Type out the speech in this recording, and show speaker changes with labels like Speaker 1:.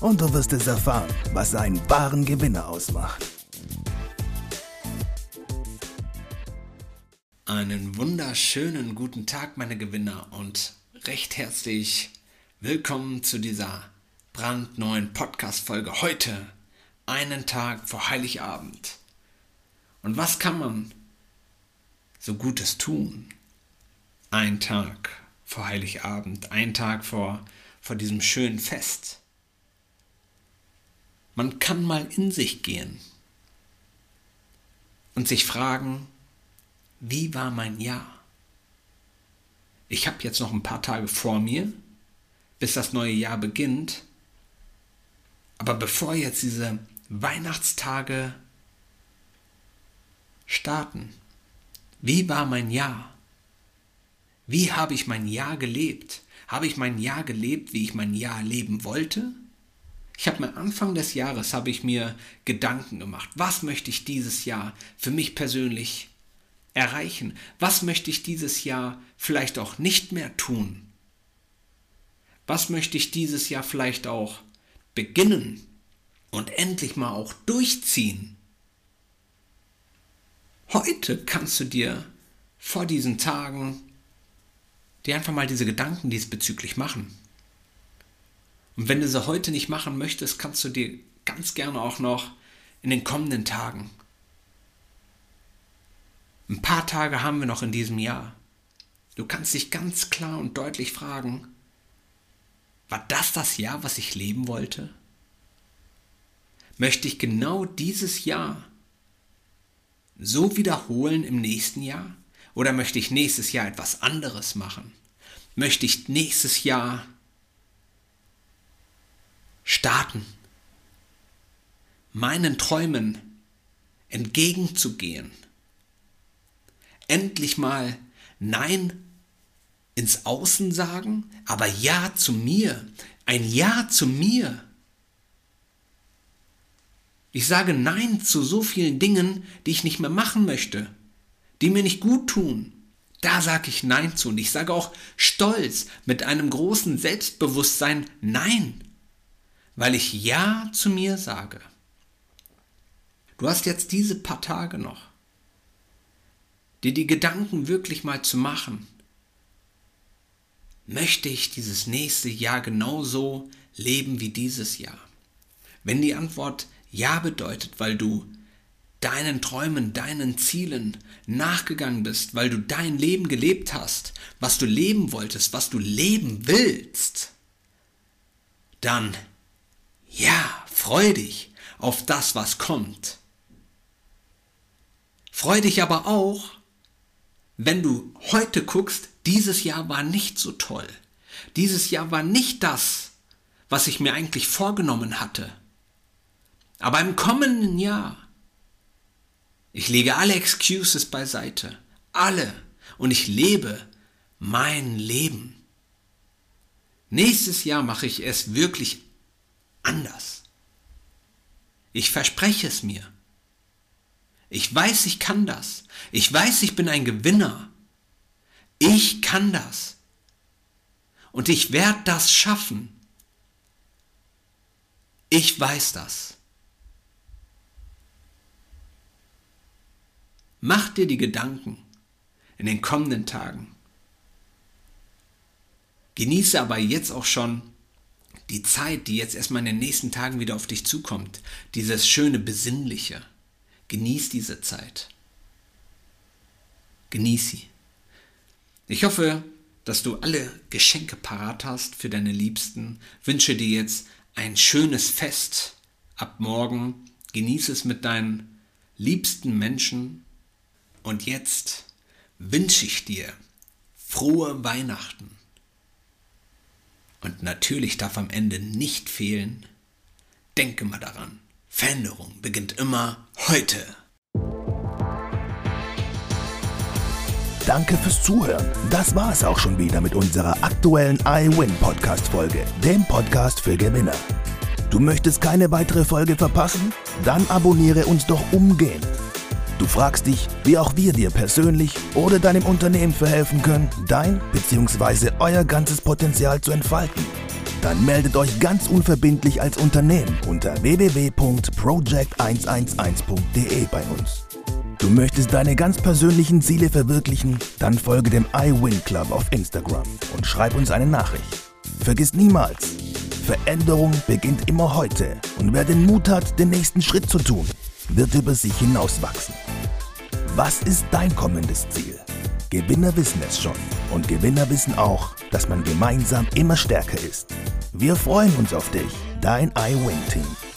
Speaker 1: und du wirst es erfahren, was einen wahren Gewinner ausmacht.
Speaker 2: Einen wunderschönen guten Tag, meine Gewinner, und recht herzlich willkommen zu dieser brandneuen Podcast-Folge heute, einen Tag vor Heiligabend. Und was kann man so Gutes tun? Ein Tag vor Heiligabend, ein Tag vor, vor diesem schönen Fest. Man kann mal in sich gehen und sich fragen, wie war mein Jahr? Ich habe jetzt noch ein paar Tage vor mir, bis das neue Jahr beginnt. Aber bevor jetzt diese Weihnachtstage starten, wie war mein Jahr? Wie habe ich mein Jahr gelebt? Habe ich mein Jahr gelebt, wie ich mein Jahr leben wollte? Ich habe mir Anfang des Jahres habe ich mir Gedanken gemacht. Was möchte ich dieses Jahr für mich persönlich erreichen? Was möchte ich dieses Jahr vielleicht auch nicht mehr tun? Was möchte ich dieses Jahr vielleicht auch beginnen und endlich mal auch durchziehen? Heute kannst du dir vor diesen Tagen dir einfach mal diese Gedanken diesbezüglich machen. Und wenn du sie heute nicht machen möchtest, kannst du dir ganz gerne auch noch in den kommenden Tagen. Ein paar Tage haben wir noch in diesem Jahr. Du kannst dich ganz klar und deutlich fragen, war das das Jahr, was ich leben wollte? Möchte ich genau dieses Jahr so wiederholen im nächsten Jahr? Oder möchte ich nächstes Jahr etwas anderes machen? Möchte ich nächstes Jahr starten, meinen Träumen entgegenzugehen, endlich mal Nein ins Außen sagen, aber Ja zu mir, ein Ja zu mir. Ich sage Nein zu so vielen Dingen, die ich nicht mehr machen möchte, die mir nicht gut tun. Da sage ich Nein zu und ich sage auch stolz mit einem großen Selbstbewusstsein Nein weil ich Ja zu mir sage. Du hast jetzt diese paar Tage noch, dir die Gedanken wirklich mal zu machen. Möchte ich dieses nächste Jahr genauso leben wie dieses Jahr? Wenn die Antwort Ja bedeutet, weil du deinen Träumen, deinen Zielen nachgegangen bist, weil du dein Leben gelebt hast, was du leben wolltest, was du leben willst, dann ja, freu dich auf das, was kommt. Freu dich aber auch, wenn du heute guckst, dieses Jahr war nicht so toll. Dieses Jahr war nicht das, was ich mir eigentlich vorgenommen hatte. Aber im kommenden Jahr, ich lege alle Excuses beiseite, alle, und ich lebe mein Leben. Nächstes Jahr mache ich es wirklich anders. Ich verspreche es mir. Ich weiß, ich kann das. Ich weiß, ich bin ein Gewinner. Ich kann das. Und ich werde das schaffen. Ich weiß das. Mach dir die Gedanken in den kommenden Tagen. Genieße aber jetzt auch schon die Zeit, die jetzt erstmal in den nächsten Tagen wieder auf dich zukommt, dieses schöne Besinnliche, genieß diese Zeit. Genieß sie. Ich hoffe, dass du alle Geschenke parat hast für deine Liebsten. Wünsche dir jetzt ein schönes Fest ab morgen. Genieße es mit deinen liebsten Menschen. Und jetzt wünsche ich dir frohe Weihnachten. Und natürlich darf am Ende nicht fehlen, denke mal daran, Veränderung beginnt immer heute.
Speaker 1: Danke fürs Zuhören. Das war es auch schon wieder mit unserer aktuellen iWin Podcast Folge, dem Podcast für Gewinner. Du möchtest keine weitere Folge verpassen? Dann abonniere uns doch umgehend. Du fragst dich, wie auch wir dir persönlich oder deinem Unternehmen verhelfen können, dein bzw. euer ganzes Potenzial zu entfalten. Dann meldet euch ganz unverbindlich als Unternehmen unter www.project111.de bei uns. Du möchtest deine ganz persönlichen Ziele verwirklichen? Dann folge dem iWin Club auf Instagram und schreib uns eine Nachricht. Vergiss niemals, Veränderung beginnt immer heute und wer den Mut hat, den nächsten Schritt zu tun, wird über sich hinauswachsen. Was ist dein kommendes Ziel? Gewinner wissen es schon und Gewinner wissen auch, dass man gemeinsam immer stärker ist. Wir freuen uns auf dich, dein iWin-Team.